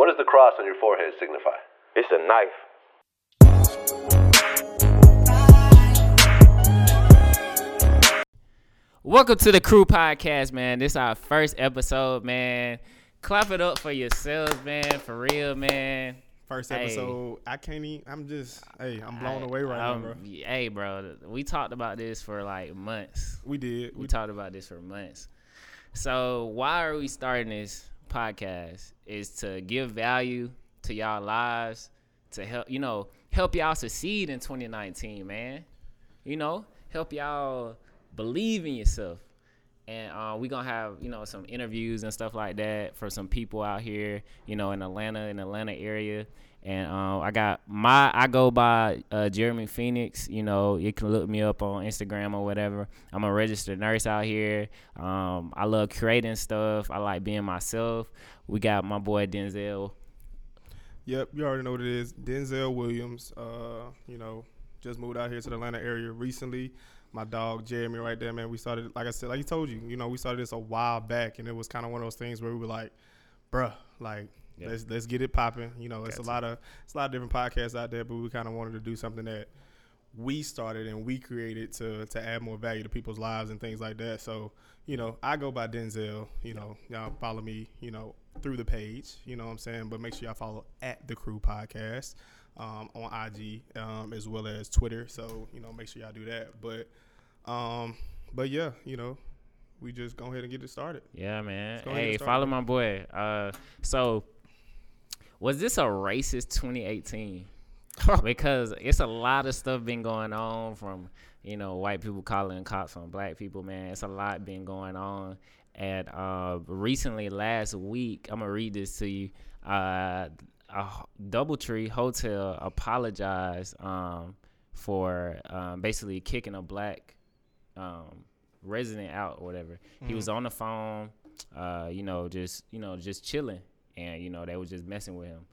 What does the cross on your forehead signify? It's a knife. Welcome to the Crew Podcast, man. This is our first episode, man. Clap it up for yourselves, man. For real, man. First Hey. episode, I can't even. I'm just, hey, I'm blown I- away right um, now, bro. Hey, bro. We talked about this for like months. We did. We We talked about this for months. So why are we starting this podcast? Is to give value to y'all lives, to help you know help y'all succeed in 2019, man. You know, help y'all believe in yourself. And uh, we gonna have you know some interviews and stuff like that for some people out here, you know, in Atlanta, in Atlanta area. And um, I got my I go by uh, Jeremy Phoenix. You know, you can look me up on Instagram or whatever. I'm a registered nurse out here. Um, I love creating stuff. I like being myself. We got my boy Denzel. Yep, you already know what it is. Denzel Williams, uh, you know, just moved out here to the Atlanta area recently. My dog Jeremy, right there, man. We started, like I said, like he told you, you know, we started this a while back, and it was kind of one of those things where we were like, bruh, like. Yeah. Let's let's get it popping. You know, it's Got a to. lot of it's a lot of different podcasts out there, but we kind of wanted to do something that we started and we created to to add more value to people's lives and things like that. So, you know, I go by Denzel. You know, y'all follow me. You know, through the page. You know what I'm saying. But make sure y'all follow at the Crew Podcast um, on IG um, as well as Twitter. So you know, make sure y'all do that. But um, but yeah, you know, we just go ahead and get it started. Yeah, man. go ahead and Hey, follow my boy. Uh, so was this a racist 2018? because it's a lot of stuff been going on from you know white people calling cops on black people. Man, it's a lot been going on. And uh, recently, last week, I'm gonna read this to you. Uh, a DoubleTree Hotel apologized um, for um, basically kicking a black um, resident out or whatever. He was on the phone, uh, you know, just you know, just chilling, and you know, they was just messing with him.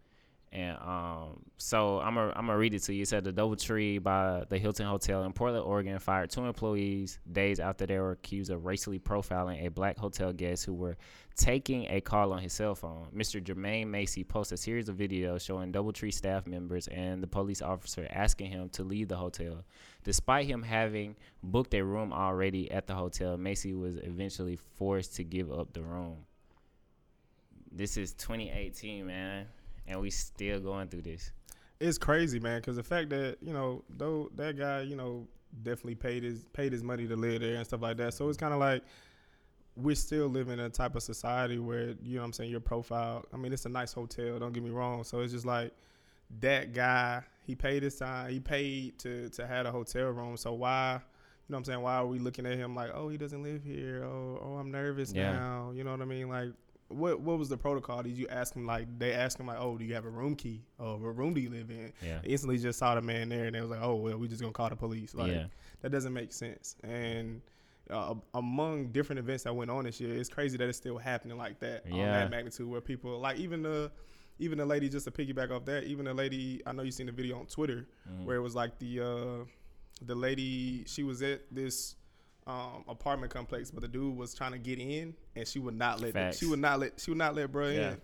And um, so I'm gonna I'm gonna read it to you. It said the DoubleTree by the Hilton Hotel in Portland, Oregon, fired two employees days after they were accused of racially profiling a black hotel guest who were taking a call on his cell phone. Mr. Jermaine Massey posted a series of videos showing DoubleTree staff members and the police officer asking him to leave the hotel. Despite him having booked a room already at the hotel, Massey was eventually forced to give up the room. This is 2018, man, and we still going through this. it's crazy, man, because the fact that you know, though that guy, you know, definitely paid his paid his money to live there and stuff like that. So it's kind of like we're still living in a type of society where you know what I'm saying your profile. I mean, it's a nice hotel. Don't get me wrong. So it's just like that guy. He paid his time. He paid to to have a hotel room. So why? You know what I'm saying? Why are we looking at him like, oh, he doesn't live here? Oh, oh, I'm nervous Yeah. now. You know what I mean? Like, what what was the protocol? Did you ask him like they asked him like, oh, do you have a room key? Oh, what room do you live in? Yeah. They instantly just saw the man there and they was like, oh well, we just gonna call the police. Like Yeah. that doesn't make sense. And uh, among different events that went on this year, it's crazy that it's still happening like that on that magnitude where people like even the even the lady just to piggyback off that, even the lady I know you seen the video on Twitter Mm. where it was like the uh the lady she was at this um, apartment complex, but the dude was trying to get in, and she would not let. She would not let. She would not let bro Yeah. in,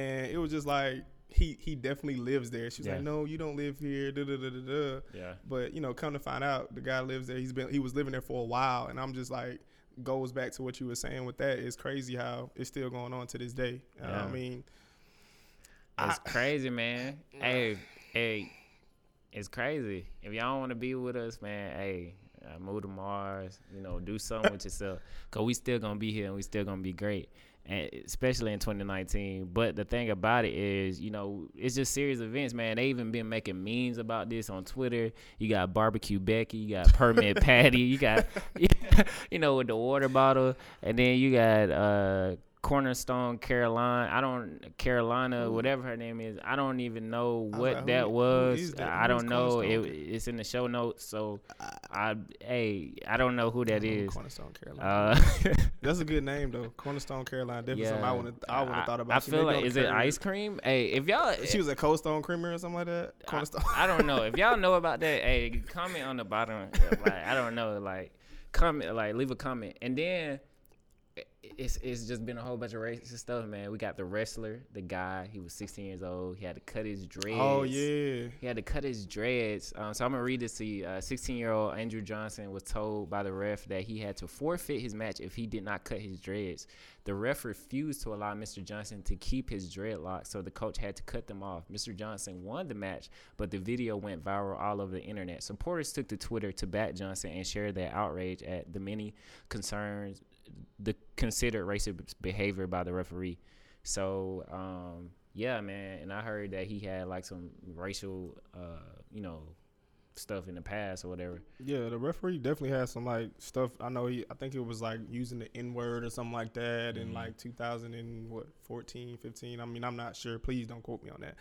and it was just like he he definitely lives there. She was Yeah. like, no, you don't live here. Da da da da da. Yeah. But you know, come to find out, the guy lives there. He's been he was living there for a while, and I'm just like goes back to what you were saying with that. It's crazy how it's still going on to this day. Yeah. I mean, It's crazy, man. Hey, hey, it's crazy. If y'all want to be with us, man, hey, uh, move to Mars. You know, do something with yourself, cause we still gonna be here and we still gonna be great, and especially in 2019. But the thing about it is, you know, it's just serious events, man. They even been making memes about this on Twitter. You got barbecue Becky, you got permit Patty, you got, you know, with the water bottle, and then you got uh Cornerstone Carolina. I don't Carolina, whatever her name is. I don't even know what like, that who was. that? I don't know. It, it's in the show notes, so I hey, I don't know who that is. Cornerstone Carolina. Uh, That's a good name though. Cornerstone Carolina. Definitely something I would I would have thought about. I She feel like is it ice cream? Hey, if y'all, She was a Cold Stone Creamer or something like that. I, Cornerstone. I don't know. If y'all know about that, hey, comment on the bottom. Like I don't know. Like comment, like leave a comment, and then it's it's just been a whole bunch of racist stuff, man. We got the wrestler, the guy. He was 16 years old. He had to cut his dreads. Oh yeah. He had to cut his dreads. Um, so I'm gonna read this to you. 16 year old Andrew Johnson was told by the ref that he had to forfeit his match if he did not cut his dreads. The ref refused to allow Mr. Johnson to keep his dreadlocks, so the coach had to cut them off. Mr. Johnson won the match, but the video went viral all over the internet. Supporters took to Twitter to back Johnson and shared their outrage at the many concerns, the considered racist behavior by the referee. So, um, yeah, man, and I heard that he had like some racial, uh, you know, stuff in the past or whatever. Yeah, the referee definitely had some like stuff. I know he. I think it was like using the N word or something like that in Mhm. like 2000 and what 14, 15. I mean, I'm not sure. Please don't quote me on that.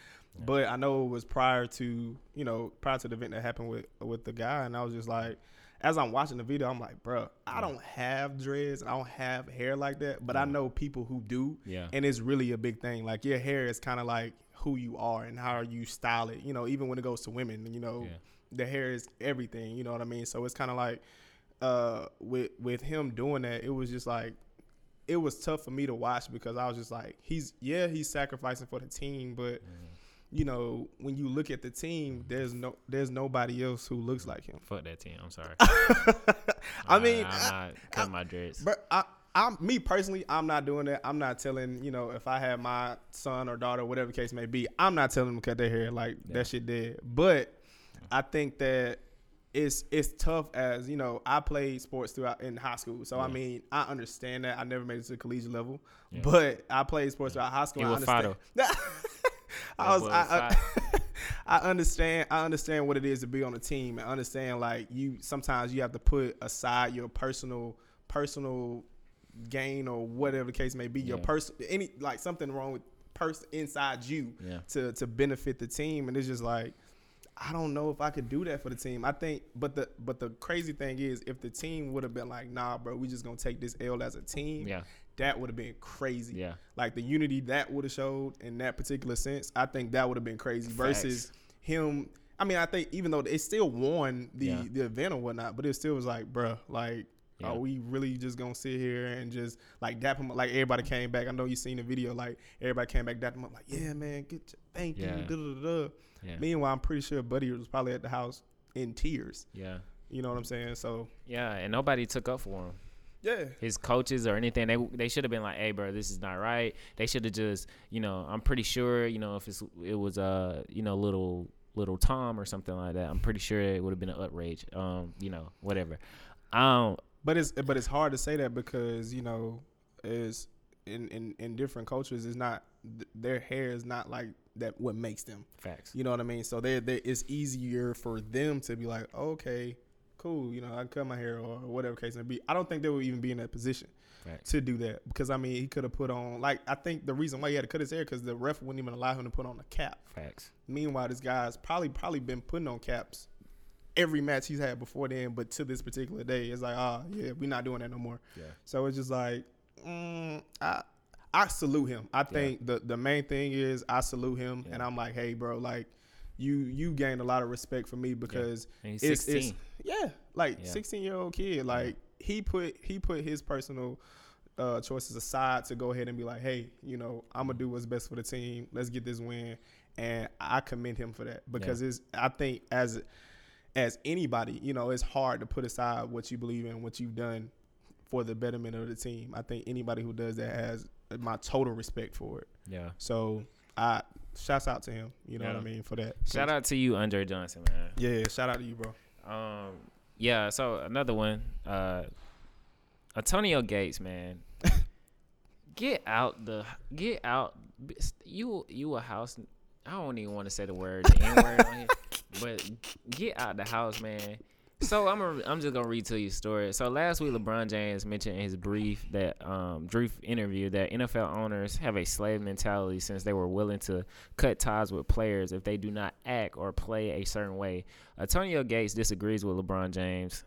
But I know it was prior to you know prior to the event that happened with with the guy, and I was just like. As I'm watching the video, I'm like, bro, I don't have dreads I don't have hair like that, but I know people who do, Yeah. and it's really a big thing. Like your hair is kind of like who you are and how you style it. You know, even when it goes to women, you know, Yeah. the hair is everything. You know what I mean? So it's kind of like uh, with with him doing that, it was just like it was tough for me to watch because I was just like, he's yeah, he's sacrificing for the team, but you know, when you look at the team, there's no there's nobody else who looks like him. Fuck that team. I'm sorry. I mean, I'm not cutting my dreads. But I, I'm me personally, I'm not doing that. I'm not telling you know if I have my son or daughter, whatever the case may be, I'm not telling them to cut their hair like Yeah. that shit dead. But I think that it's it's tough as you know I played sports throughout in high school, so I mean I understand that. I never made it to the collegiate level, Yeah. but I played sports throughout high school. I was understand. I was I, I, I understand I understand what it is to be on a team and understand like you sometimes you have to put aside your personal personal gain or whatever the case may be your Yeah. person any like something wrong with person inside you Yeah. to to benefit the team and it's just like I don't know if I could do that for the team. I think, but the but the crazy thing is, if the team would have been like, "Nah, bro, we just gonna take this L as a team," Yeah. That would have been crazy. Yeah. like the unity that would have showed in that particular sense. I think that would have been crazy versus him. I mean, I think even though it still won the Yeah. the event or whatnot, but it still was like, bruh, like. Yeah. Are we really just gonna sit here and just like dap him? up? Like everybody came back. I know you seen the video. Like everybody came back, dap him up. Like yeah, man, get your, thank Yeah. you. Da, da, da. Yeah. Meanwhile, I'm pretty sure Buddy was probably at the house in tears. Yeah. You know what I'm saying? So Yeah. And nobody took up for him. Yeah, his coaches or anything. They they should have been like, "Hey, bro, this is not right." They should have just, you know, I'm pretty sure, you know, if it's it was uh, you know, little little Tom or something like that, I'm pretty sure it would have been an outrage. Um, you know, whatever. Um, But it's but it's hard to say that because you know is in in in different cultures is not their hair is not like that what makes them. facts. You know what I mean? So they they it's easier for them to be like, okay, cool, you know, I cut my hair or whatever case may be. I don't think they would even be in that position Facts. to do that because I mean he could have put on like I think the reason why he had to cut his hair because the ref wouldn't even allow him to put on a cap. Facts. Meanwhile, this guy's probably probably been putting on caps every match he's had before then, but to this particular day, it's like, ah, yeah, we're not doing that no more. Yeah. So it's just like, mm, I I salute him. I think the the main thing is I salute him, and I'm like, hey, bro, like you you gained a lot of respect for me because he's it's, 16. it's yeah, like Yeah. 16 year old kid, like he put he put his personal. Uh, choices aside to go ahead and be like, hey, you know, I'm gonna do what's best for the team. Let's get this win, and I commend him for that because it's. I think as as anybody, you know, it's hard to put aside what you believe in, what you've done for the betterment of the team. I think anybody who does that has my total respect for it. Yeah. So I shouts out to him. You know Yeah. what I mean for that. Shout out to you, Andre Johnson, man. Yeah, shout out to you, bro. Um, yeah. So another one, uh, Antonio Gates, man, get out the get out. You you a house. I don't even want to say the word the N word on here, but get out the house, man. So I'm a, I'm just gonna read to you a story. So last week, LeBron James mentioned in his brief that um brief interview that NFL owners have a slave mentality since they were willing to cut ties with players if they do not act or play a certain way. Antonio Gates disagrees with LeBron James,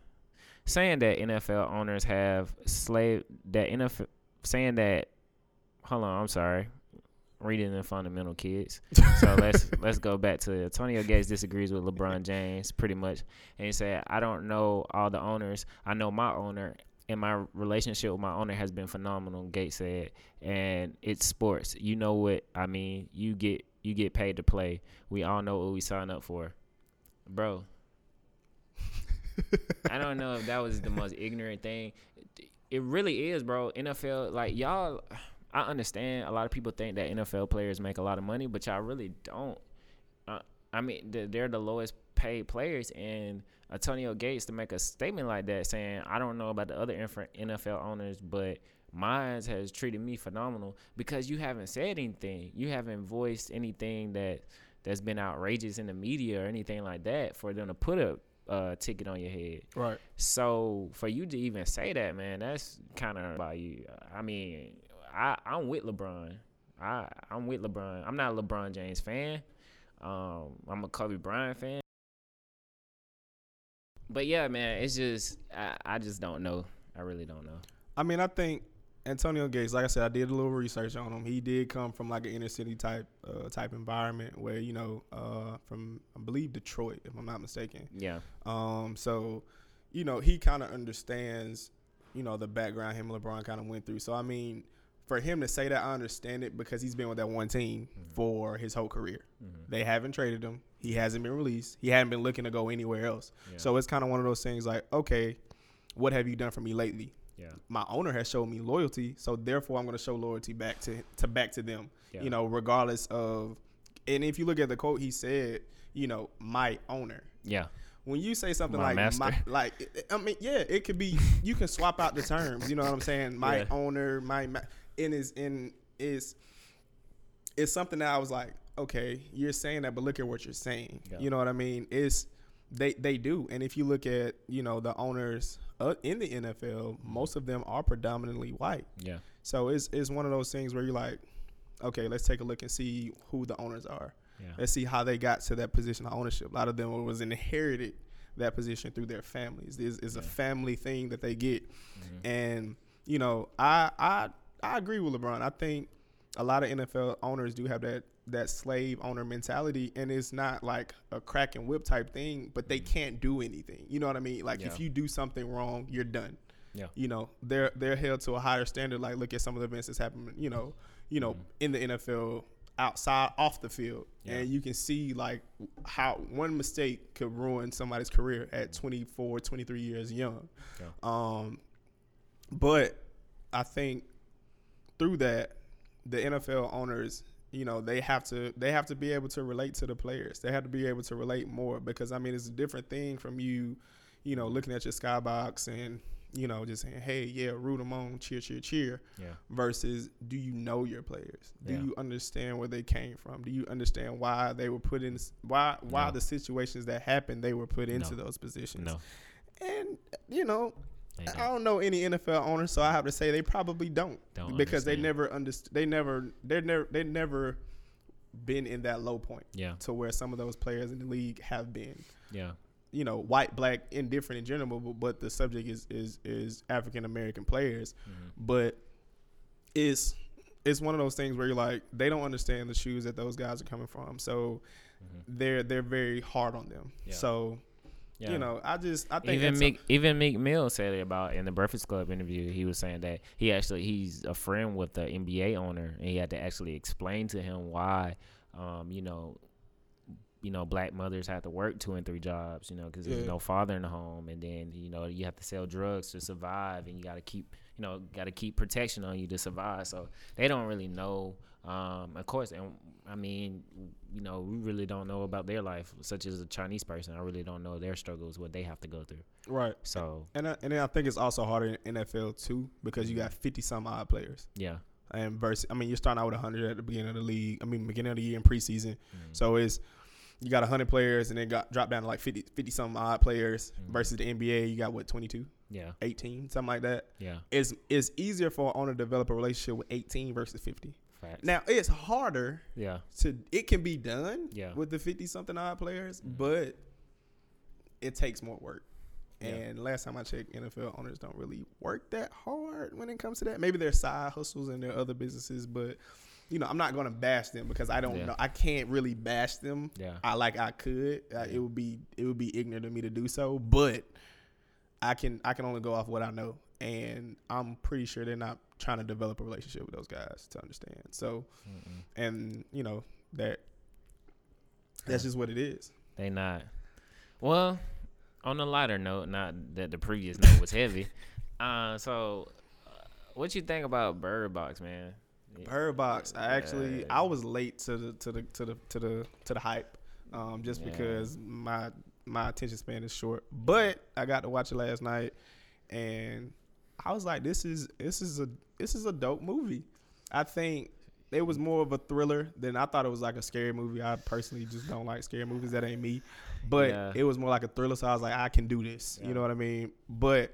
saying that NFL owners have slave that NFL saying that. Hold on, I'm sorry. Reading the fundamental kids. So let's let's go back to Antonio Gates disagrees with LeBron James pretty much, and he said, "I don't know all the owners. I know my owner, and my relationship with my owner has been phenomenal. Gates said, and it's sports. You know what I mean? You get you get paid to play. We all know what we sign up for, bro. I don't know if that was the most ignorant thing. It really is, bro. NFL, like y'all, I understand. A lot of people think that NFL players make a lot of money, but y'all really don't. Uh, I mean, they're the lowest paid players, and Antonio Gates to make a statement like that, saying, "I don't know about the other NFL owners, but." Mine has treated me phenomenal because you haven't said anything. You haven't voiced anything that that's been outrageous in the media or anything like that for them to put a uh, ticket on your head. Right. So for you to even say that, man, that's kind of about you. I mean, I I'm with LeBron. I I'm with LeBron. I'm not a LeBron James fan. Um, I'm a Kobe Bryant fan. But yeah, man, it's just I, I just don't know. I really don't know. I mean, I think Antonio Gates, like I said, I did a little research on him. He did come from like an inner city type uh, type environment where you know uh, from I believe Detroit, if I'm not mistaken. Yeah. Um. So, you know, he kind of understands, you know, the background him and LeBron kind of went through. So I mean, for him to say that, I understand it because he's been with that one team mm-hmm. for his whole career. Mm-hmm. They haven't traded him. He hasn't been released. He hadn't been looking to go anywhere else. Yeah. So it's kind of one of those things like, okay, what have you done for me lately? Yeah. My owner has showed me loyalty, so therefore I'm going to show loyalty back to to back to them. Yeah. You know, regardless of and if you look at the quote he said, you know, my owner. Yeah. When you say something my like my, like I mean, yeah, it could be you can swap out the terms, you know what I'm saying? My yeah. owner, my, my in is in is it's something that I was like, okay, you're saying that, but look at what you're saying. Yeah. You know what I mean? It's they they do, and if you look at you know the owners uh, in the NFL, most of them are predominantly white. Yeah. So it's it's one of those things where you're like, okay, let's take a look and see who the owners are. Yeah. Let's see how they got to that position of ownership. A lot of them was inherited that position through their families. This is yeah. a family thing that they get, mm-hmm. and you know, I I I agree with LeBron. I think a lot of NFL owners do have that that slave owner mentality and it's not like a crack and whip type thing but they can't do anything you know what i mean like yeah. if you do something wrong you're done yeah you know they're they're held to a higher standard like look at some of the events that's happened you know you know mm in the nfl outside off the field yeah. and you can see like how one mistake could ruin somebody's career at 24 23 years young yeah. um but i think through that the nfl owners you know they have to they have to be able to relate to the players. They have to be able to relate more because I mean it's a different thing from you, you know, looking at your skybox and you know just saying, hey, yeah, root them on, cheer, cheer, cheer. Yeah. Versus, do you know your players? Do yeah. you understand where they came from? Do you understand why they were put in why why no. the situations that happened they were put into no. those positions? No. And you know, I don't know any NFL owners, so I have to say they probably don't, don't because understand. they never understand. They never, They're never, they never been in that low point. Yeah. To where some of those players in the league have been. Yeah. You know, white, black, indifferent in general, but, but the subject is is is African American players, mm-hmm. but it's it's one of those things where you're like they don't understand the shoes that those guys are coming from, so mm-hmm. they're they're very hard on them. Yeah. So yeah. You know, I just I think even Meek, even Meek Mill said it about in the Breakfast Club interview. He was saying that he actually he's a friend with the NBA owner, and he had to actually explain to him why, um, you know, you know, black mothers have to work two and three jobs, you know, because there's no father in the home, and then you know you have to sell drugs to survive, and you got to keep, you know, got to keep protection on you to survive. So they don't really know, um, of course, and I mean, you know, we really don't know about their life, such as a Chinese person. I really don't know their struggles, what they have to go through. Right. So, and I, and then I think it's also harder in NFL too because you got fifty some odd players. Yeah. And versus, I mean, you're starting out with hundred at the beginning of the league. I mean, beginning of the year in preseason. Mm-hmm. So it's you got 100 players and then got dropped down to like 50, 50 some odd players mm-hmm. versus the NBA. You got what 22, yeah, 18, something like that. Yeah, it's it's easier for an owner to develop a relationship with 18 versus 50. Facts. Now it's harder. Yeah. To it can be done. Yeah. With the 50 something odd players, mm-hmm. but it takes more work. And yeah. last time I checked, NFL owners don't really work that hard when it comes to that. Maybe their side hustles and their other businesses, but you know, I'm not gonna bash them because I don't yeah. know. I can't really bash them. Yeah, I like I could. Uh, it would be it would be ignorant of me to do so, but I can I can only go off what I know. And I'm pretty sure they're not trying to develop a relationship with those guys to understand. So, and you know that that's just what it is. They not. Well, on a lighter note, not that the previous note was heavy. Uh, so, uh, what you think about Bird Box, man? Bird Box. I actually I was late to the to the to the to the to the hype, um, just Yeah. because my my attention span is short. But I got to watch it last night, and I was like, this is this is a this is a dope movie. I think it was more of a thriller than I thought it was like a scary movie. I personally just don't like scary movies. That ain't me. But Yeah. it was more like a thriller. So I was like, I can do this. Yeah. You know what I mean? But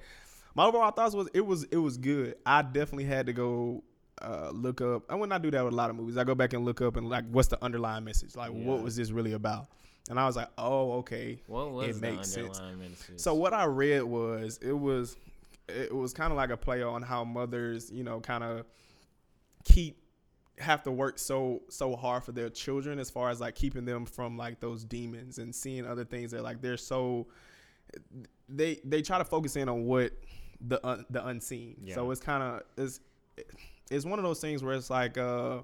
my overall thoughts was it was it was good. I definitely had to go uh, look up. I when I do that with a lot of movies, I go back and look up and like what's the underlying message? Like what was this really about? And I was like, oh okay, What was it the makes sense. message? So what I read was it was it was kind of like a play on how mothers, you know, kind of keep have to work so so hard for their children as far as like keeping them from like those demons and seeing other things that like they're so they they try to focus in on what the un, the unseen. So it's kind of it's it's one of those things where it's like uh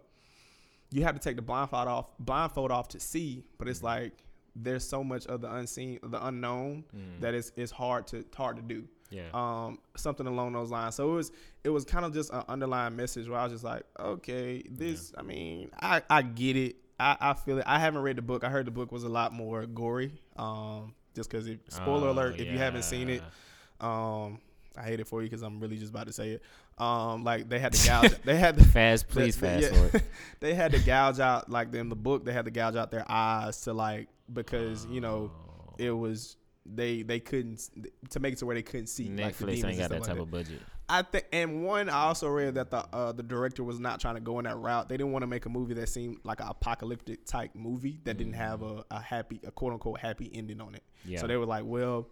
you have to take the blindfold off blindfold off to see, but it's like there's so much of the unseen, the unknown Mm. that it's it's hard to hard to do. Yeah. Um, something along those lines. So it was it was kind of just an underlying message where I was just like, okay, this. I mean, I I get it. I, I feel it. I haven't read the book. I heard the book was a lot more gory. Um, just because it. Spoiler Oh, alert! If you haven't seen it, um, I hate it for you because I'm really just about to say it. Um, like they had to gouge. they had to fast, please the- fast yeah. forward. they had to gouge out like in the book. They had to gouge out their eyes to like because you know Oh. it was they they couldn't to make it to where they couldn't see. like, the Netflix demons ain't got that type like of budget. I think, and one I also read that the uh, the director was not trying to go in that route. They didn't want to make a movie that seemed like an apocalyptic type movie that didn't have a, a happy, a quote unquote happy ending on it. Yeah. So they were like, well,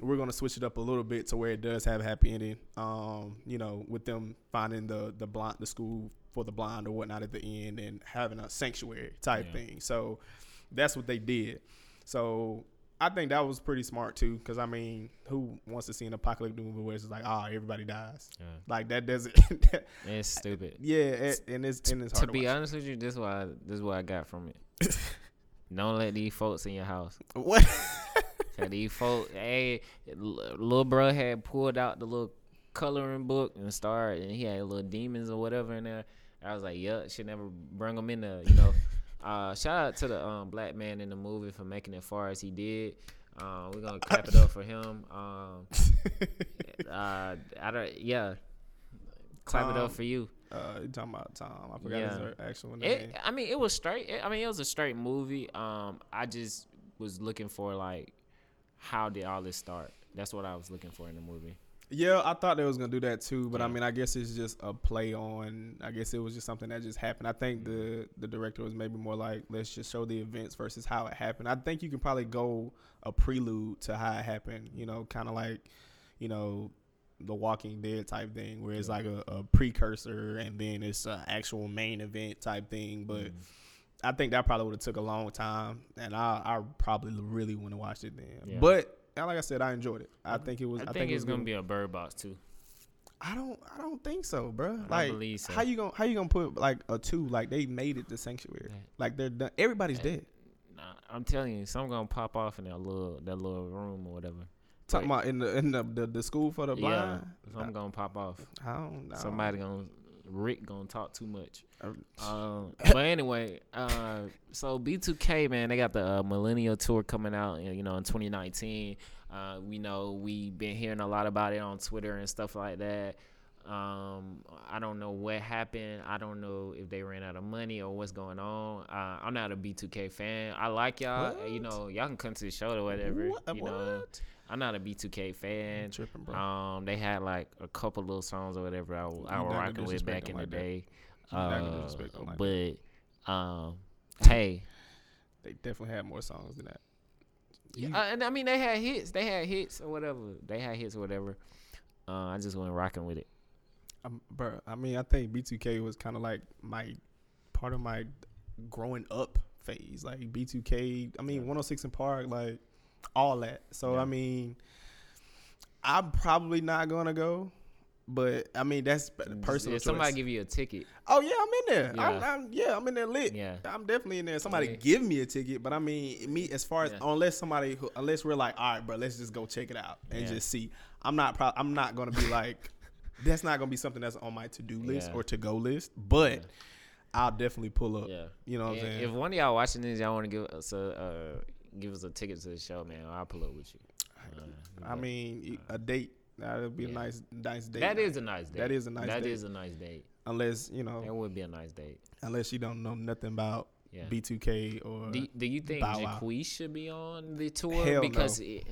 we're gonna switch it up a little bit to where it does have a happy ending. Um, you know, with them finding the the blind the school for the blind or whatnot at the end and having a sanctuary type Yeah. thing. So that's what they did. So I think that was pretty smart too, because I mean, who wants to see an apocalyptic movie where it's like, ah, everybody dies? Yeah. Like that doesn't. It's stupid. yeah, it, and it's and it's to hard to, be watch. honest with you, this is what I, this is what I got from it. Don't let these folks in your house. What? These folks, hey, little bro had pulled out the little coloring book and started, and he had little demons or whatever in there. I was like, yup, should never bring them in there, you know. Uh, shout out to the um, black man in the movie for making it far as he did. Uh, we're gonna clap it up for him. Um, uh, I don't, yeah, clap it up for you. uh, you talking about Tom? I forgot Yeah. his actual name. It, I mean, it was straight. I mean, it was a straight movie. Um, I just was looking for like, how did all this start? That's what I was looking for in the movie. Yeah, I thought they was gonna do that too, but I mean, I guess it's just a play on. I guess it was just something that just happened. I think the mm-hmm. the director was maybe more like, let's just show the events versus how it happened. I think you can probably go a prelude to how it happened. You know, kind of like, you know, the Walking Dead type thing, where it's like a, a precursor and then it's an actual main event type thing. But mm-hmm. I think that probably would have took a long time, and I I probably really wouldn't watch it then. Yeah. But like I said, I enjoyed it. I think it was. I, I, think, it it's gonna good. be a bird box too. I don't I don't think so, bro. Like believe so. how you gonna how you gonna put like a two like they made it the sanctuary. Yeah. Like they're done. Everybody's Yeah. dead. Nah, I'm telling you, some gonna pop off in that little that little room or whatever. Talking Like, about in the in the the, the school for the blind. yeah, some gonna pop off. I don't know. Somebody gonna Rick gonna talk too much. Um, but anyway, uh, so B2K man, they got the uh, Millennium Tour coming out, you know, in 2019. Uh, we know we've been hearing a lot about it on Twitter and stuff like that. Um, I don't know what happened. I don't know if they ran out of money or what's going on. Uh, I'm not a B2K fan. I like y'all. You know, y'all can come to the show or whatever. What? You know, What? I'm not a B2K fan. tripping, bro. Um, they had like a couple little songs or whatever I, You was rocking with back in the that. day. You not gonna Uh, like but um, hey, they definitely had more songs than that. uh, and I mean they had hits. They had hits or whatever. They had hits or whatever. Uh, I just went rocking with it. Um, bro, I mean, I think B2K was kind of like my part of my growing up phase. Like B2K, I mean, 106 & Park, like all that. So Yeah. I mean, I'm probably not gonna go. But I mean, that's personal If somebody choice. give you a ticket, oh yeah, I'm in there. I'm, Yeah. I'm yeah, I'm in there lit. Yeah. I'm definitely in there. Somebody Yeah. give me a ticket, but I mean, me as far as Yeah. unless somebody who, unless we're like, all right, bro, let's just go check it out and just see. I'm not pro- I'm not gonna be like, that's not gonna be something that's on my to do list or to go list. But I'll definitely pull up. yeah. You know what I'm saying? If one of y'all watching this, y'all want to give us a uh, give us a ticket to the show, man, I'll pull up with you. Uh, I mean, a date That'll be a nice, nice date. that is a nice date. That is a nice That date. is a nice date. unless you know, That would be a nice date. unless you don't know nothing about Yeah. B2K or Do, do you think Jacquees should be on the tour? Hell no. because it,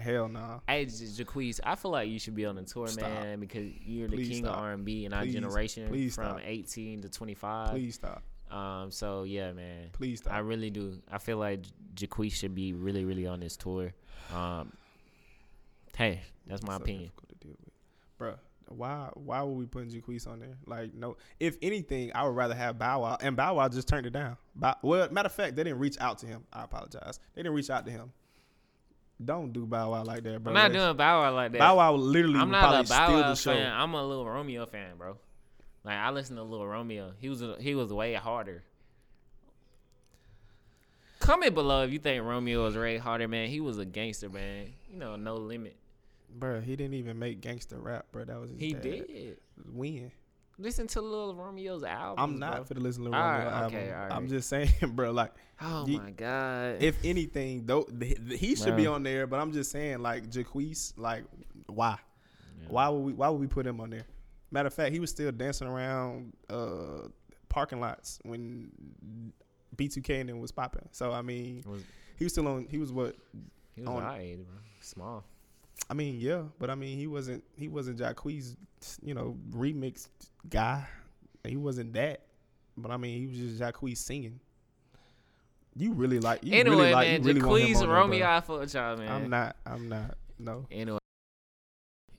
hell nah. Hey, Jacquees, I feel like you should be on the tour, Stop. man, because you're the Please king stop. of R&B in our generation, please from stop. 18 to 25. Please stop. Um, so yeah, man, Please I really do. I feel like J- Jacquees should be really, really on this tour. Um, hey, that's my So opinion. difficult to deal with. Bruh, why why would we put Jacquees on there? Like, no. If anything, I would rather have Bow Wow, and Bow Wow just turned it down. Bow, well, matter of fact, they didn't reach out to him. I apologize. They didn't reach out to him. Don't do Bow Wow like that, bro. I'm not doing Bow Wow like that. Bow Wow literally I'm not a Bow steal Wow the show. fan. I'm a little Romeo fan, bro. Like I listen to Little Romeo. He was he was way harder. Comment below if you think Romeo was way harder, man. He was a gangster, man. You know, no limit. Bro, he didn't even make gangster rap, bro. That was his He dad. did. When? Listen to Little Romeo's album. I'm not for the listen to All Romeo right, album. okay, I'm just saying, bro. Like, Oh Ye- my god. if anything, though, th- th- he should be on there. But I'm just saying, like, Jacquees, like, why? Yeah. Why would we? Why would we put him on there? Matter of fact, he was still dancing around uh, parking lots when B2K and them was popping. So I mean, was, he was still on. He was what? he was On- alright, bro. Small. I mean, yeah, but I mean, he wasn't. He wasn't Jacquees, you know, remix guy. He wasn't that. But I mean, he was just Jacquees singing. You really like. You anyway, really like. man, you really want him Jacquees on there, Romeo. I fuck with y'all, man. I'm not. I'm not. No. Anyway.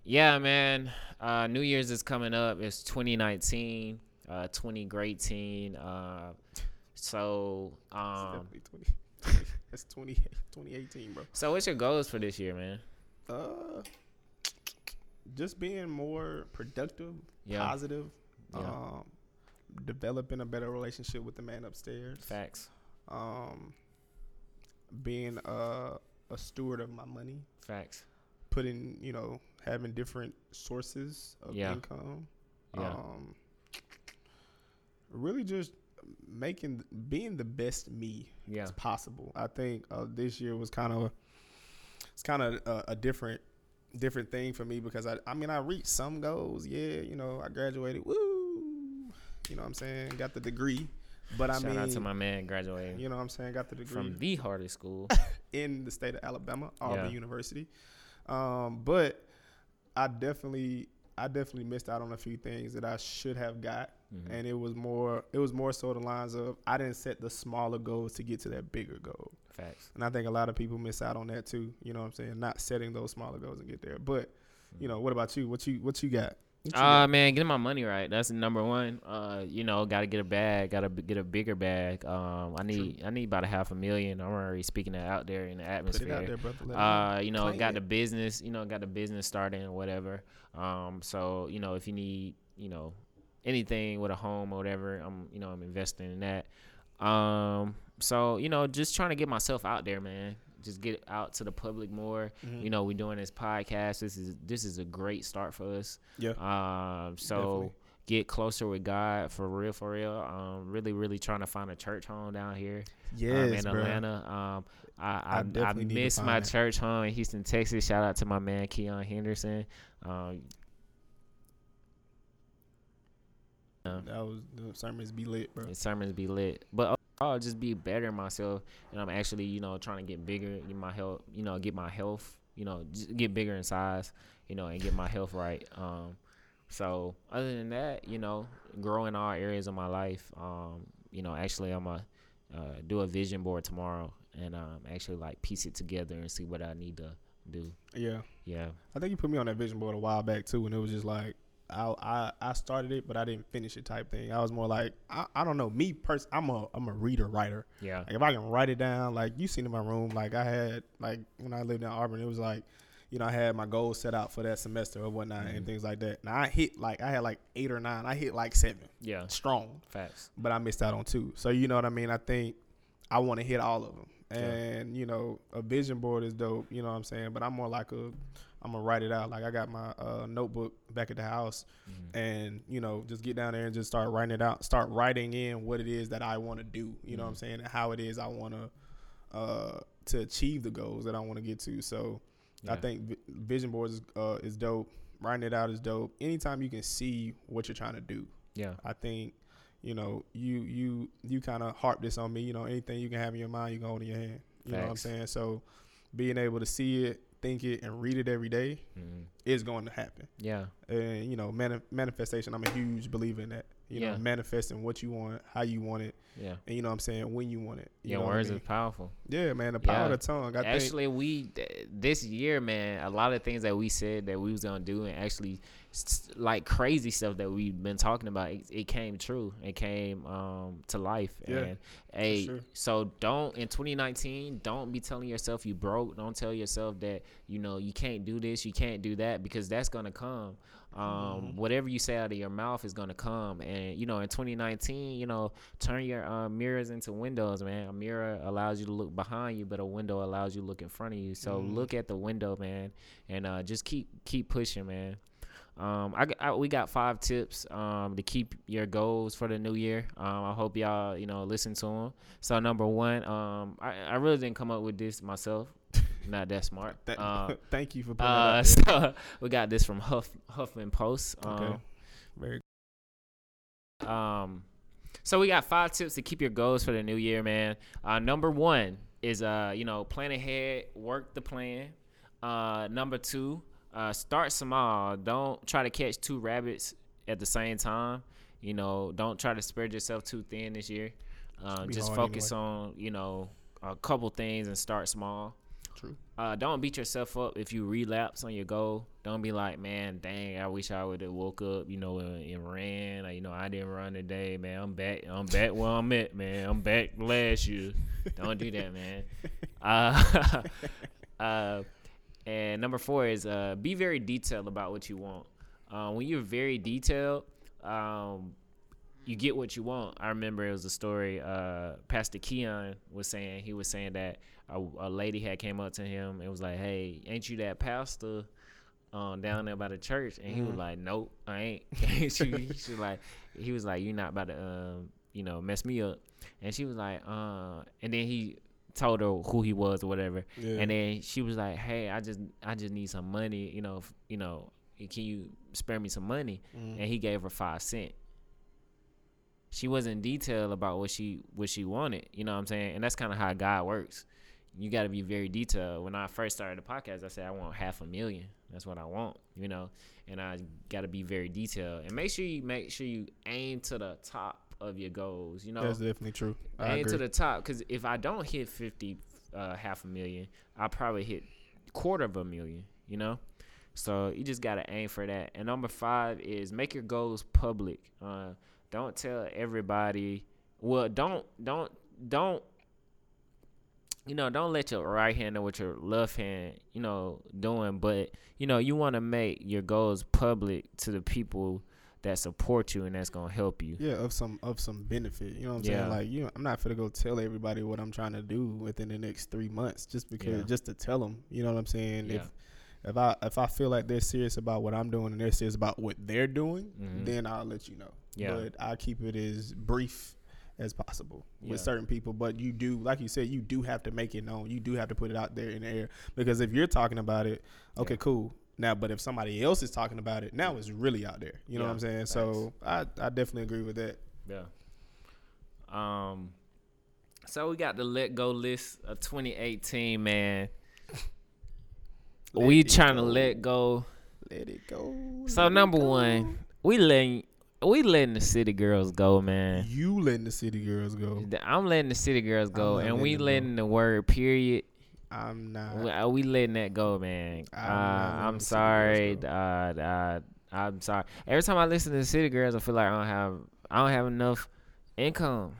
Yeah, man. Uh, New Year's is coming up. It's 2019. Uh, 20 great teen. Uh, so, It's um, definitely 20. That's 20, 2018, bro. so what's your goals for this year, man? Uh, just being more productive, Yeah. positive, Yeah. um, developing a better relationship with the man upstairs, Facts. um, being a, a steward of my money, Facts. Putting, you know, having different sources of Yeah. income. Yeah. Um, really just making, being the best me Yeah. as possible. I think uh, this year was kind of it's kind of a, a different different thing for me because I I mean I reached some goals. Yeah, you know I graduated. Woo, you know what I'm saying got the degree, but I Shout mean out to my man graduating you know what I'm saying got the degree from the hardest school. in the state of Alabama, Auburn Yeah. University. Um, but I definitely I definitely missed out on a few things that I should have got. Mhm. And it was more it was more so the lines of I didn't set the smaller goals to get to that bigger goal. Facts. And I think a lot of people miss out on that too. You know what I'm saying? Not setting those smaller goals and get there. But you know, what about you? What you what you got? Uh man, getting my money right. That's number one. Uh, you know, got to get a bag. Got to get a bigger bag. Um, I need I need about a half a million. I'm already speaking that out there in the it atmosphere. out there, brother. Uh, you know, got it. the business, you know, got the business starting or whatever. Um, so you know, if you need, you know, anything with a home or whatever, I'm, you know, I'm investing in that. Um, so you know, just trying to get myself out there, man. Just get out to the public more. Mhm. You know, we're doing this podcast. This is this is a great start for us. Yeah. Um, so Definitely. get closer with God for real, for real. Um, really, really trying to find a church home down here Yeah. um, in bro. Atlanta. Um, I I I, I, definitely need to miss my that. church home in Houston, Texas. Shout out to my man Keion Henderson. Um, That was the sermons be lit, bro. sermons be lit, but I'll just be better myself, and I'm actually you know trying to get bigger, get my health, you know, get my health, you know, just get bigger in size, you know, and get my health right. Um, so other than that, you know, grow in all areas of my life. Um, you know, actually, I'm a uh, do a vision board tomorrow, and um, actually like piece it together and see what I need to do. Yeah. Yeah, I think you put me on that vision board a while back too, and it was just like I I, I started it, but I didn't finish it type thing. I was more like I, I don't know me person. I'm a I'm a reader writer. yeah, Like if I can write it down, like you seen in my room, like I had like when I lived in Auburn, it was like, you know, I had my goals set out for that semester or whatnot Mm-hmm. and things like that. Now I hit like I had like eight or nine. I hit like seven Yeah. strong, Facts. but I missed out on two. So you know what I mean. I think I want to hit all of them, Yeah. and you know, a vision board is dope. You know what I'm saying. But I'm more like a I'm gonna write it out. Like I got my uh, notebook back at the house, Mm-hmm. and you know, just get down there and just start writing it out. Start writing in what it is that I want to do. You know what I'm saying, and how it is I want to uh, to achieve the goals that I want to get to. So I think vi- vision boards is, uh, is dope. Writing it out is dope. Anytime you can see what you're trying to do, Yeah. I think you know you you you kind of harp this on me. You know, anything you can have in your mind, you can hold in your hand. You know what I'm saying? So being able to see it, think it, and read it every day Mhm. is going to happen. Yeah. And you know, mani- manifestation. I'm a huge believer in that. You Yeah. know, manifesting what you want, how you want it, Yeah. and you know what I'm saying when you want it. You Your know what I words mean? are powerful. Yeah, man. The power Yeah. of the tongue. I think. actually, we th- this year, man, a lot of things that we said that we was gonna do, and actually, like crazy stuff that we've been talking about, it, it came true. It came um, to life. Yeah, and hey, sure. so don't in 2019, don't be telling yourself you broke. Don't tell yourself that you know you can't do this, you can't do that, because that's gonna come. Um, Mm-hmm. Whatever you say out of your mouth is gonna come, and you know in 2019, you know turn your uh, mirrors into windows, man. A mirror allows you to look behind you, but a window allows you to look in front of you. So Mm-hmm. look at the window, man, and uh, just keep keep pushing, man. Um, I, I we got five tips um to keep your goals for the new year. Um, I hope y'all you know listen to them. So number one, um, I, I really didn't come up with this myself. Not that smart. Th- Um, thank you for putting uh, that so we got this from Huff Huffington Post. there. Okay. Um, Very um, so we got five tips to keep your goals for the new year, man. Uh, number one is uh, you know, plan ahead, work the plan. Uh, number two, uh, start small. Don't try to catch two rabbits at the same time. You know, don't try to spread yourself too thin this year. Uh, just focus anyway. on you know a couple things and start small. true. Uh, don't beat yourself up if you relapse on your goal. Don't be like, man, dang, I wish I would have woke up, you know, and, and ran. Or, you know, I didn't run today, man. I'm back. I'm back where I'm at, man. I'm back last year. Don't do that, man. Uh, uh, and number four is uh, be very detailed about what you want. Uh, when you're very detailed, um, you get what you want. I remember it was a story. Uh, Pastor Keion was saying he was saying that a, a lady had came up to him and was like, "Hey, ain't you that pastor um, down there by the church?" And he was like, "Nope, I ain't." she, she was like, he was like, "You're not about to, um, you know, mess me up." And she was like, "Uh," and then he told her who he was or whatever. Yeah. And then she was like, "Hey, I just I just need some money. You know, f- you know, can you spare me some money?" Mm. And he gave her five cent. She wasn't detailed about what she what she wanted. You know what I'm saying? And that's kind of how God works. You got to be very detailed. When I first started the podcast, I said I want half a million. That's what I want. You know, and I got to be very detailed and make sure you make sure you aim to the top of your goals. You know, That's definitely true. I aim agree. to the top because if I don't hit fifty, uh, half a million, I'll probably hit quarter of a million. You know, so you just gotta aim for that. And number five is make your goals public. Uh, don't tell everybody. Well, don't don't don't. You know, don't let your right hand know what your left hand, you know, doing. But you know, you want to make your goals public to the people that support you and that's gonna help you. yeah, of some of some benefit. You know what I'm Yeah. saying? Like, you, know, I'm not gonna go tell everybody what I'm trying to do within the next three months, just because, Yeah. just to tell them. You know what I'm saying? Yeah. If if I if I feel like they're serious about what I'm doing and they're serious about what they're doing, Mhm. then I'll let you know. Yeah. But I keep it as brief as possible Yeah. with certain people. But you do, like you said, you do have to make it known. You do have to put it out there in the air because if you're talking about it, okay, Yeah. cool. Now, but if somebody else is talking about it, now it's really out there. You know Yeah, what I'm saying? So I, I definitely agree with that. Yeah. Um. So we got the let go list of 2018, man. We trying to let go. Let it go. So let number go. one, we letting we letting the city girls go, man. You letting the city girls go. I'm letting the city girls go, not and we letting go. letting the word period. I'm not. We, uh, we letting that go, man. Uh, I'm letting I'm sorry. Uh, uh, I'm sorry. Every time I listen to the city girls, I feel like I don't have I don't have enough income.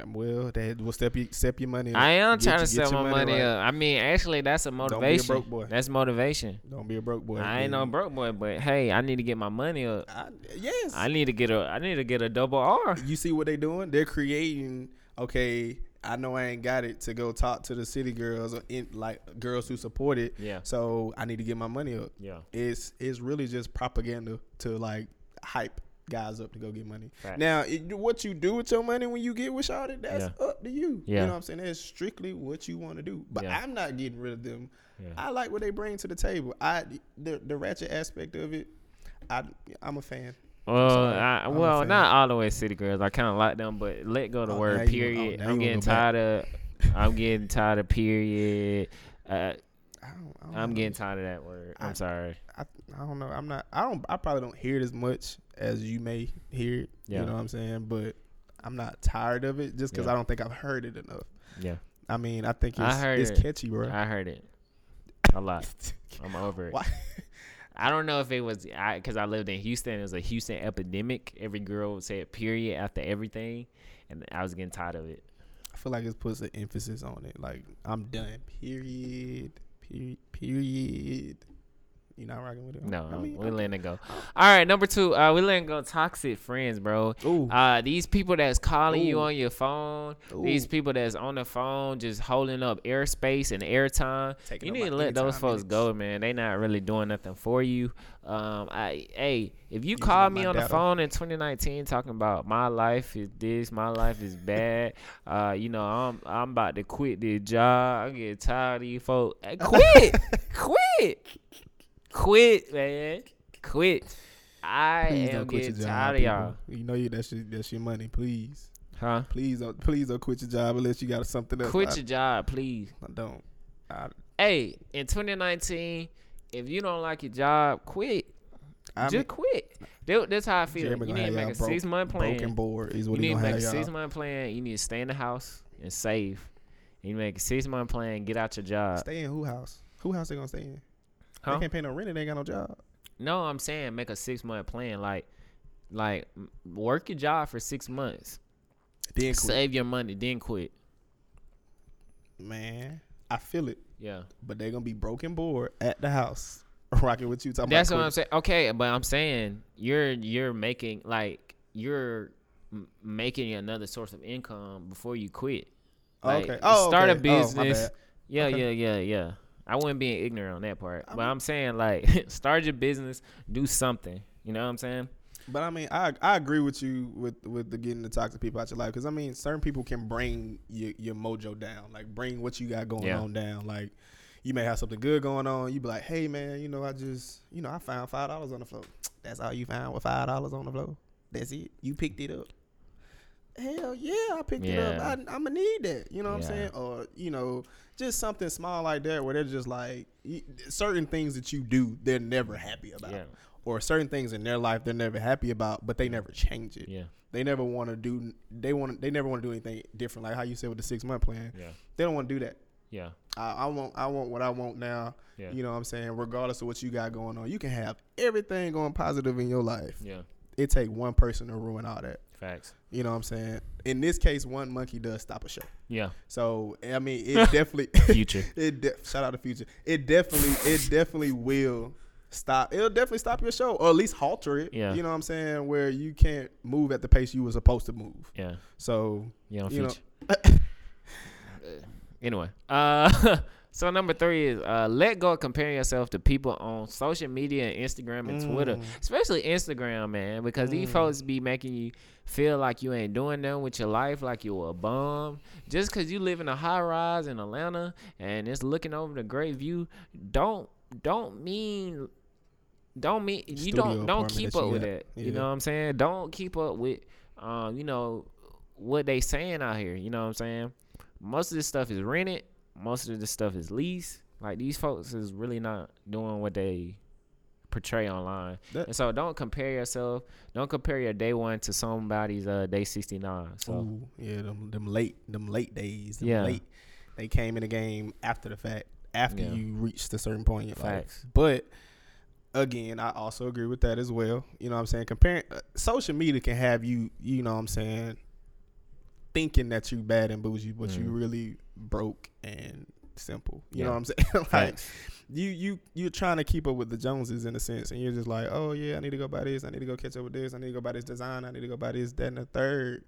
Um, Well, that will step you step your money. up. I am Get trying you- to sell my money right. up. I mean, actually, that's a motivation. Don't be a broke boy. That's motivation. Don't be a broke boy. I ain't no broke boy, but hey, I need to get my money up. I, yes. I need to get a. I need to get a double R. you see what they doing? They're creating. Okay, I know I ain't got it to go talk to the city girls or in, like girls who support it. Yeah. So I need to get my money up. Yeah. It's it's really just propaganda to like hype guys up to go get money. Facts. Now, it, what you do with your money when you get with Shawty, that's Yeah. up to you. Yeah. You know what I'm saying? That's strictly what you want to do. But Yeah. I'm not getting rid of them. Yeah. I like what they bring to the table. I the the ratchet aspect of it. I I'm a fan. Well. I, well, not all the way city girls. I kind of like them, but let go the Oh, word you- oh, period. I'm getting go back. tired of. I'm getting tired of period. Uh, I don't, I don't I'm know. getting tired of that word. I'm I- sorry. I, I don't know. I'm not. I don't. I probably don't hear it as much as you may hear it. Yeah. You know what I'm saying? But I'm not tired of it just because Yeah. I don't think I've heard it enough. Yeah, I mean, I think it's, I heard it's it. catchy, bro. I heard it a lot. I'm over it. Why? I don't know if it was because I, lived in Houston. It was a Houston epidemic. Every girl say period after everything, and I was getting tired of it. I feel like it puts an emphasis on it. Like I'm done. Period. Period. Period. You not rocking with it? No, I mean, we're letting it go. All right, number two, uh, we're letting go toxic friends, bro. Ooh. Uh, these people that's calling you on your phone, Ooh. these people that's on the phone just holding up airspace and airtime. Taking You need to let those folks minutes. go, man. They not really doing nothing for you. Um, I hey, if you Using call me on the phone in 2019 talking about my life is this, my life is bad, uh, you know, I'm I'm about to quit this job. I'm getting tired of you folks. Hey, quit, quit, quit, man, quit. I Please am don't quit your getting tired of y'all, You know you that's your, that's your money. Please, huh? please don't please don't quit your job unless you got something else. Quit I, your job, please. I don't. I, Hey, in 2019, if you don't like your job, quit. I Just quit. That's how I feel. Jeremy you need to make a broke- six month plan. broken board is what You need to make a six month plan. You need to stay in the house and save. You make a six month plan. Get out your job. Stay in who house? Who house they gonna stay in? Huh? They can't pay no rent. and They ain't got no job. No, I'm saying make a six month plan. Like, like work your job for six months. Then quit. Save your money, then quit. Man, I feel it. Yeah. But they're gonna be broken board at the house, rocking with you. Talking That's what I'm saying. Okay, but I'm saying you're you're making like you're m- making another source of income before you quit. Oh, like, Okay. Oh, start okay. a Oh, business. bad. yeah, Okay. yeah, yeah, yeah. I wasn't being ignorant on that part, I but mean- I'm saying like start your business, do something. You know what I'm saying? But I mean, I I agree with you with with the getting the toxic people out your life because I mean, certain people can bring your your mojo down, like bring what you got going Yeah. on down. Like you may have something good going on, you be like, hey man, you know, I just you know I found five dollars on the floor. That's all you found with five dollars on the floor. That's it. You picked it up. Hell yeah, I picked it up. I, I'm gonna need that. You know what Yeah. I'm saying? Or you know, just something small like that where they're just like certain things that you do, they're never happy about Yeah. or certain things in their life they're never happy about, but they never change it. Yeah. They never want to do. They want. They never want to do anything different. Like how you said with the six month plan. Yeah. They don't want to do that. Yeah. I, I want. I want what I want now. Yeah. You know what I'm saying? Regardless of what you got going on, you can have everything going positive in your life. Yeah. It take one person to ruin all that. Facts. You know what I'm saying? In this case, one monkey does stop a show. Yeah. So I mean, it definitely. Future. it de- shout out to future. It definitely. It definitely will stop. It'll definitely stop your show, or at least halter it. Yeah. You know what I'm saying? Where you can't move at the pace you were supposed to move. Yeah. So You know, You know- anyway, uh, so number three is uh, let go of comparing yourself to people on social media and Instagram and Twitter, Mm. especially Instagram, man, because these Mm. folks be making you feel like you ain't doing nothing with your life, like you a bum. Just because you live in a high rise in Atlanta and it's looking over the great view, don't don't mean don't mean you don't don't keep up with that. You know what I'm saying? Don't keep up with um, you know, what they saying out here. You know what I'm saying? Most of this stuff is rented. Most of this stuff is leased. Like these folks is really not doing what they portray online. That- and so don't compare yourself. Don't compare your day one to somebody's uh day 69. So Ooh, yeah, them them late them late days. Them Yeah. late. They came in the game after the fact, after Yeah. you reached a certain point in your Facts. life. But again, I also agree with that as well. You know what I'm saying? Comparing uh, social media can have you, you know what I'm saying, thinking that you bad and bougie, but you Mm. really broke and simple. You Yeah. know what I'm saying? like you you you're trying to keep up with the Joneses in a sense, and you're just like, oh yeah, I need to go buy this, I need to go catch up with this, I need to go buy this design, I need to go buy this, that, and the third.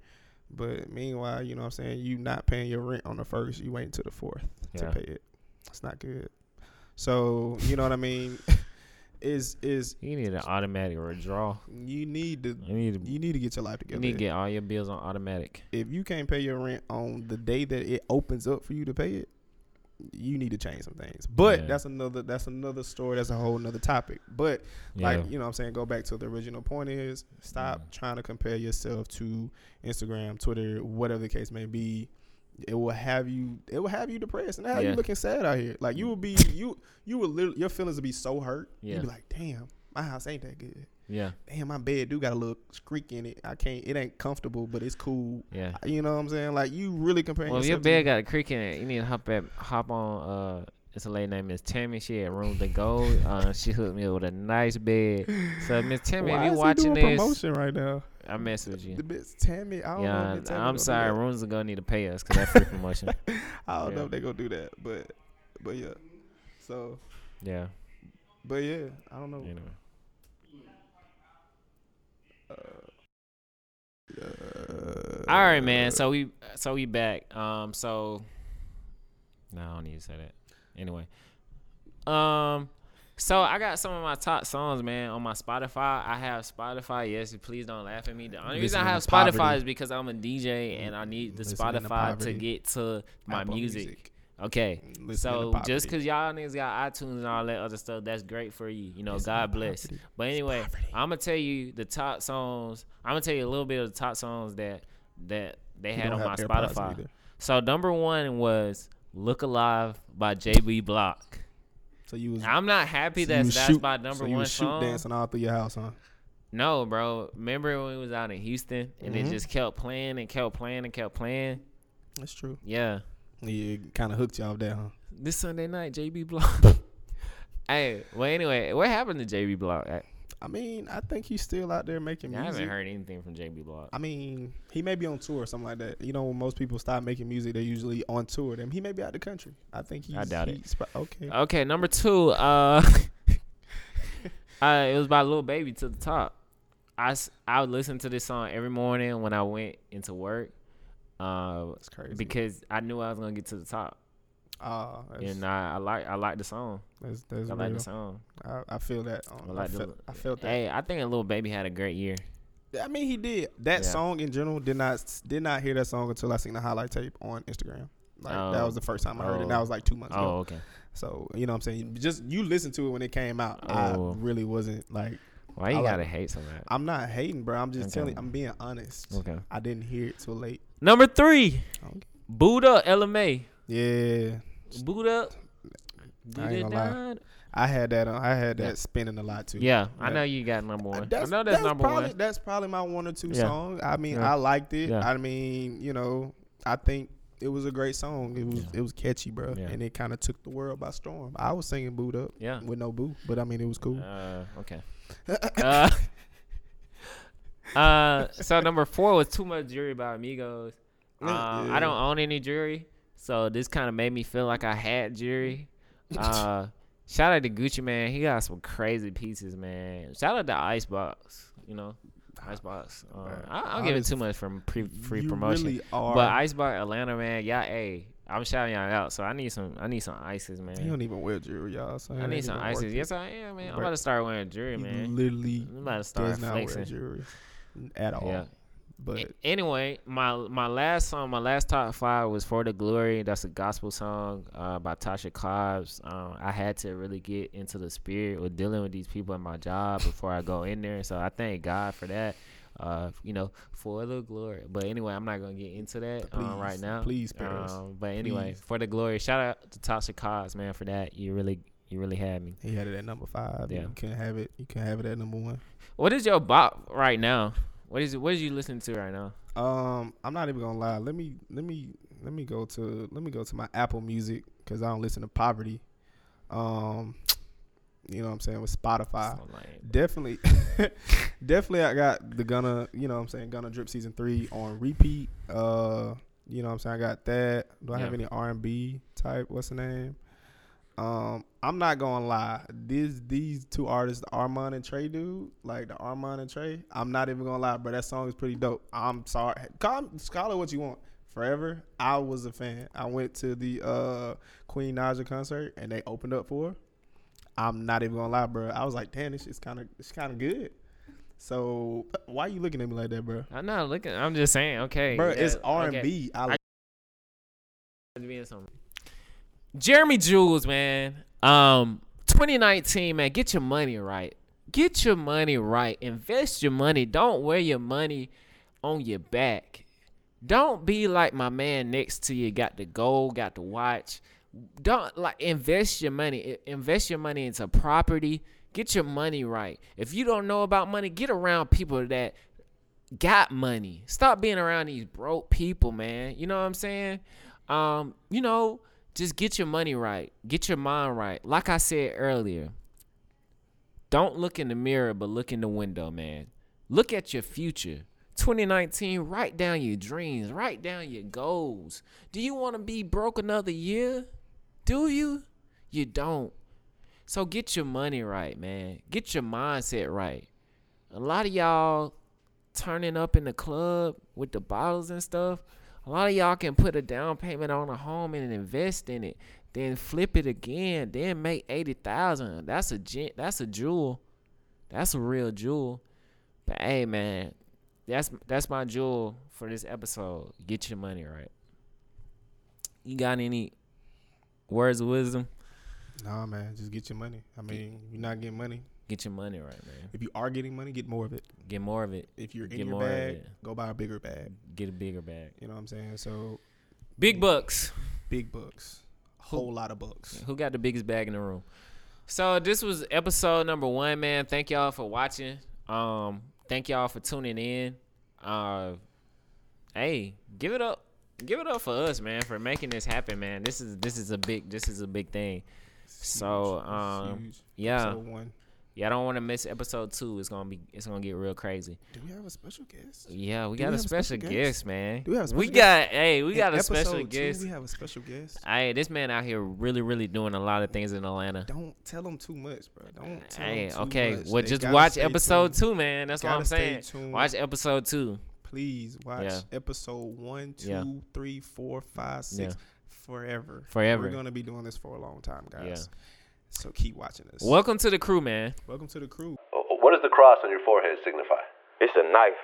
But meanwhile, you know what I'm saying, you not paying your rent on the first, you wait until the fourth Yeah. to pay it. It's not good. So you know what I mean? is is You need an automatic withdrawal. you need to You need to, you need to get your life together. you need to get all your bills on automatic. if you can't pay your rent on the day that it opens up for you to pay it, you need to change some things. But Yeah. that's another that's another story. That's a whole nother topic. But Yeah. like you know what I'm saying, go back to the original point is stop Mm. trying to compare yourself to Instagram, Twitter, whatever the case may be. It will have you it will have you depressed and have Yeah. you looking sad out here. Like you will be you you will literally your feelings will be so hurt. Yeah. You'll be like, damn, my house ain't that good. yeah. Damn, my bed do got a little squeak in it. I can't it ain't comfortable, but it's cool. Yeah. You know what I'm saying? Like you really comparing Well, if your bed got a creak in it, you need to hop at, hop on. Uh, it's a lady named Miss Tammy. She had Rooms To Go. Uh, she hooked me up with a nice bed. So Miss Tammy, Why if you watching this, promotion right now? I mess with you. The bitch Tammy, I don't know. Yeah, if Tammy I'm sorry. Rooms are gonna need to pay us because that's free promotion. I don't know if they gonna do that, but but yeah. So, Yeah. but yeah, I don't know. Anyway. know. Uh, All right, man. So we so we back. Um. So. No, I don't need to say that. Anyway. Um. So I got some of my top songs, man, on my Spotify. I have Spotify. Yes, please don't laugh at me. The only reason I have Spotify poverty. is because I'm a DJ and I need the Listening Spotify to poverty. get to my Apple music. Okay. Listening So just because y'all niggas got iTunes and all that other stuff, that's great for you. You know, Listening God bless. poverty. But anyway. I'm gonna tell you the top songs. I'm gonna tell you a little bit of the top songs that that they had on my Spotify. So number one was "Look Alive" by JB Block. So you was I'm not happy so you that that's shoot- my number so you one shoot song. dancing all through your house, huh? No, bro. Remember when we was out in Houston and Mhm. it just kept playing and kept playing and kept playing? That's true. Yeah. Yeah, kind of hooked y'all there, huh? This Sunday night, JB Block. hey, well, anyway, what happened to JB Block? I, mean, I think he's still out there making I music. I haven't heard anything from JB Block. I mean, he may be on tour or something like that. You know, when most people stop making music, they're usually on tour. Then he may be out of the country. I think he's. I doubt it. he's pro- Okay. Okay, number two. Uh, uh, it was by Lil Baby to the top. I I would listen to this song every morning when I went into work. Uh, That's crazy. because I knew I was gonna get to the top, That's, and I, I like I like the song. that's, that's I like the song. I, I feel that. Um, I I, like the- I felt that. Hey, I think Lil Baby had a great year. I mean, he did. That Yeah. song in general did not did not hear that song until I seen the highlight tape on Instagram. Like that Oh. was the first time I heard it. And Oh. that was like two months Oh, ago. okay. So you know what I'm saying. Just you listen to it when it came out. Oh. I really wasn't like. Why you I gotta it. hate so much? I'm not hating, bro. I'm just Okay. telling. I'm being honest. Okay. I didn't hear it till late. Number three, Okay. Boo'd Up Ella Mai. Yeah, Boo'd Up. I ain't gonna lie. I had that. On, I had that Yeah. spinning a lot too. Yeah, I know you got number one. That's, I know that's, that's number probably, one. That's probably my one or two Yeah. songs. I mean, Yeah. I liked it. Yeah. I mean, you know, I think it was a great song. It was Yeah. it was catchy, bro, Yeah. and it kind of took the world by storm. I was singing "Boo'd Up" Yeah. with no boo, but I mean, it was cool. Uh, okay. uh, uh, so number four was Too Much Jewelry by Amigos. Uh, Yeah. I don't own any jewelry, so this kind of made me feel like I had jewelry. Uh, shout out to Gucci Mane, he got some crazy pieces, man. Shout out to Icebox, you know, Icebox. Uh, Bruh, I, I don't give it too much from pre free you promotion, really but Icebox Atlanta, man, yeah, hey, I'm shouting y'all out. So I need some, I need some ices, man. he don't even wear jewelry, y'all. So I need some ices. Yes, I am, man. I'm about to start wearing jewelry, man. literally I'm about to start does not wear jewelry at all. Yeah. But anyway, my my last song, my last top five was "For the Glory." That's a gospel song uh, by Tasha Cobbs. Um, I had to really get into the spirit with dealing with these people in my job before I go in there. So I thank God for that. Uh, you know, for the glory. But anyway, I'm not gonna get into that um, right now. please spare us. Um, but anyway, Please. for the glory. Shout out to Tasha Cobbs, man, for that. You really, you really had me. he had it at number five. Yeah. You can't have it. You can't have it at number one. What is your bop right now? What is what is you listening to right now? Um, I'm not even gonna lie. Let me let me let me go to let me go to my Apple Music because I don't listen to Poverty. Um, You know what I'm saying with Spotify. So lame. Definitely, definitely. I got the Gunna. You know what I'm saying Gunna Drip season three on repeat. Uh, you know what I'm saying. I got that. Do I have any R&B type? What's the name? Um, I'm not gonna lie. These these two artists, the Armand and Trey, dude, like the Armand and Trey. I'm not even gonna lie, bro. That song is pretty dope. I'm sorry. Call scholar what you want. Forever, I was a fan. I went to the uh, Queen Naija concert and they opened up for her. I'm not even gonna lie, bro. I was like, damn, this shit's kind of it's kind of good. So why are you looking at me like that, bro? I'm not looking. I'm just saying. Okay, Bro, yeah, it's R and B. I being something. Jeremy Jules, man. Um, 2019, man. Get your money right. Get your money right. Invest your money. Don't wear your money on your back. Don't be like my man next to you. Got the gold, got the watch. Don't like invest your money. Invest your money into property. Get your money right. If you don't know about money, get around people that got money. Stop being around these broke people, man. You know what I'm saying? Um, you know, just get your money right. Get your mind right. Like I said earlier, don't look in the mirror, but look in the window, man. Look at your future. 2019, write down your dreams, write down your goals. Do you want to be broke another year? Do you? You don't. So get your money right, man. Get your mindset right. A lot of y'all turning up in the club with the bottles and stuff. A lot of y'all can put a down payment on a home and invest in it, then flip it again, then make eighty thousand. That's a gen- that's a jewel. That's a real jewel. But hey, man, that's that's my jewel for this episode. Get your money right. You got any words of wisdom? nah, man. Just get your money. I mean, you're not getting money. Get your money right, man. If you are getting money, get more of it. Get more of it. If you're in Get your bag, go buy a bigger bag. Get a bigger bag. You know what I'm saying? So Big bucks. big books, a whole lot of books. Who got the biggest bag in the room? So this was episode number one, man. Thank y'all for watching. Um, thank y'all for tuning in. Uh, hey, give it up, give it up for us, man, for making this happen, man. This is this is a big this is a big thing. So, Huge. Um, yeah. One. Don't want to miss episode two. It's gonna be it's gonna get real crazy. Do we have a special guest? Yeah, we Do got we a special, special guest? guest? man. Do we have a we special got hey, we In got a special two, guest. We have a special guest. Hey, this man out here really, really doing a lot of things in Atlanta. Don't tell them too much, bro. Don't tell Hey, them too okay. much. Well, They just watch episode tuned. two, man. That's what I'm saying. tuned. Watch episode two. Please watch Yeah. episode one, two, Yeah. three, four, five, six, Yeah. forever. Forever. We're gonna be doing this for a long time, guys. Yeah. So keep watching us. Welcome to the crew, man. Welcome to the crew. What does the cross on your forehead signify? It's a knife.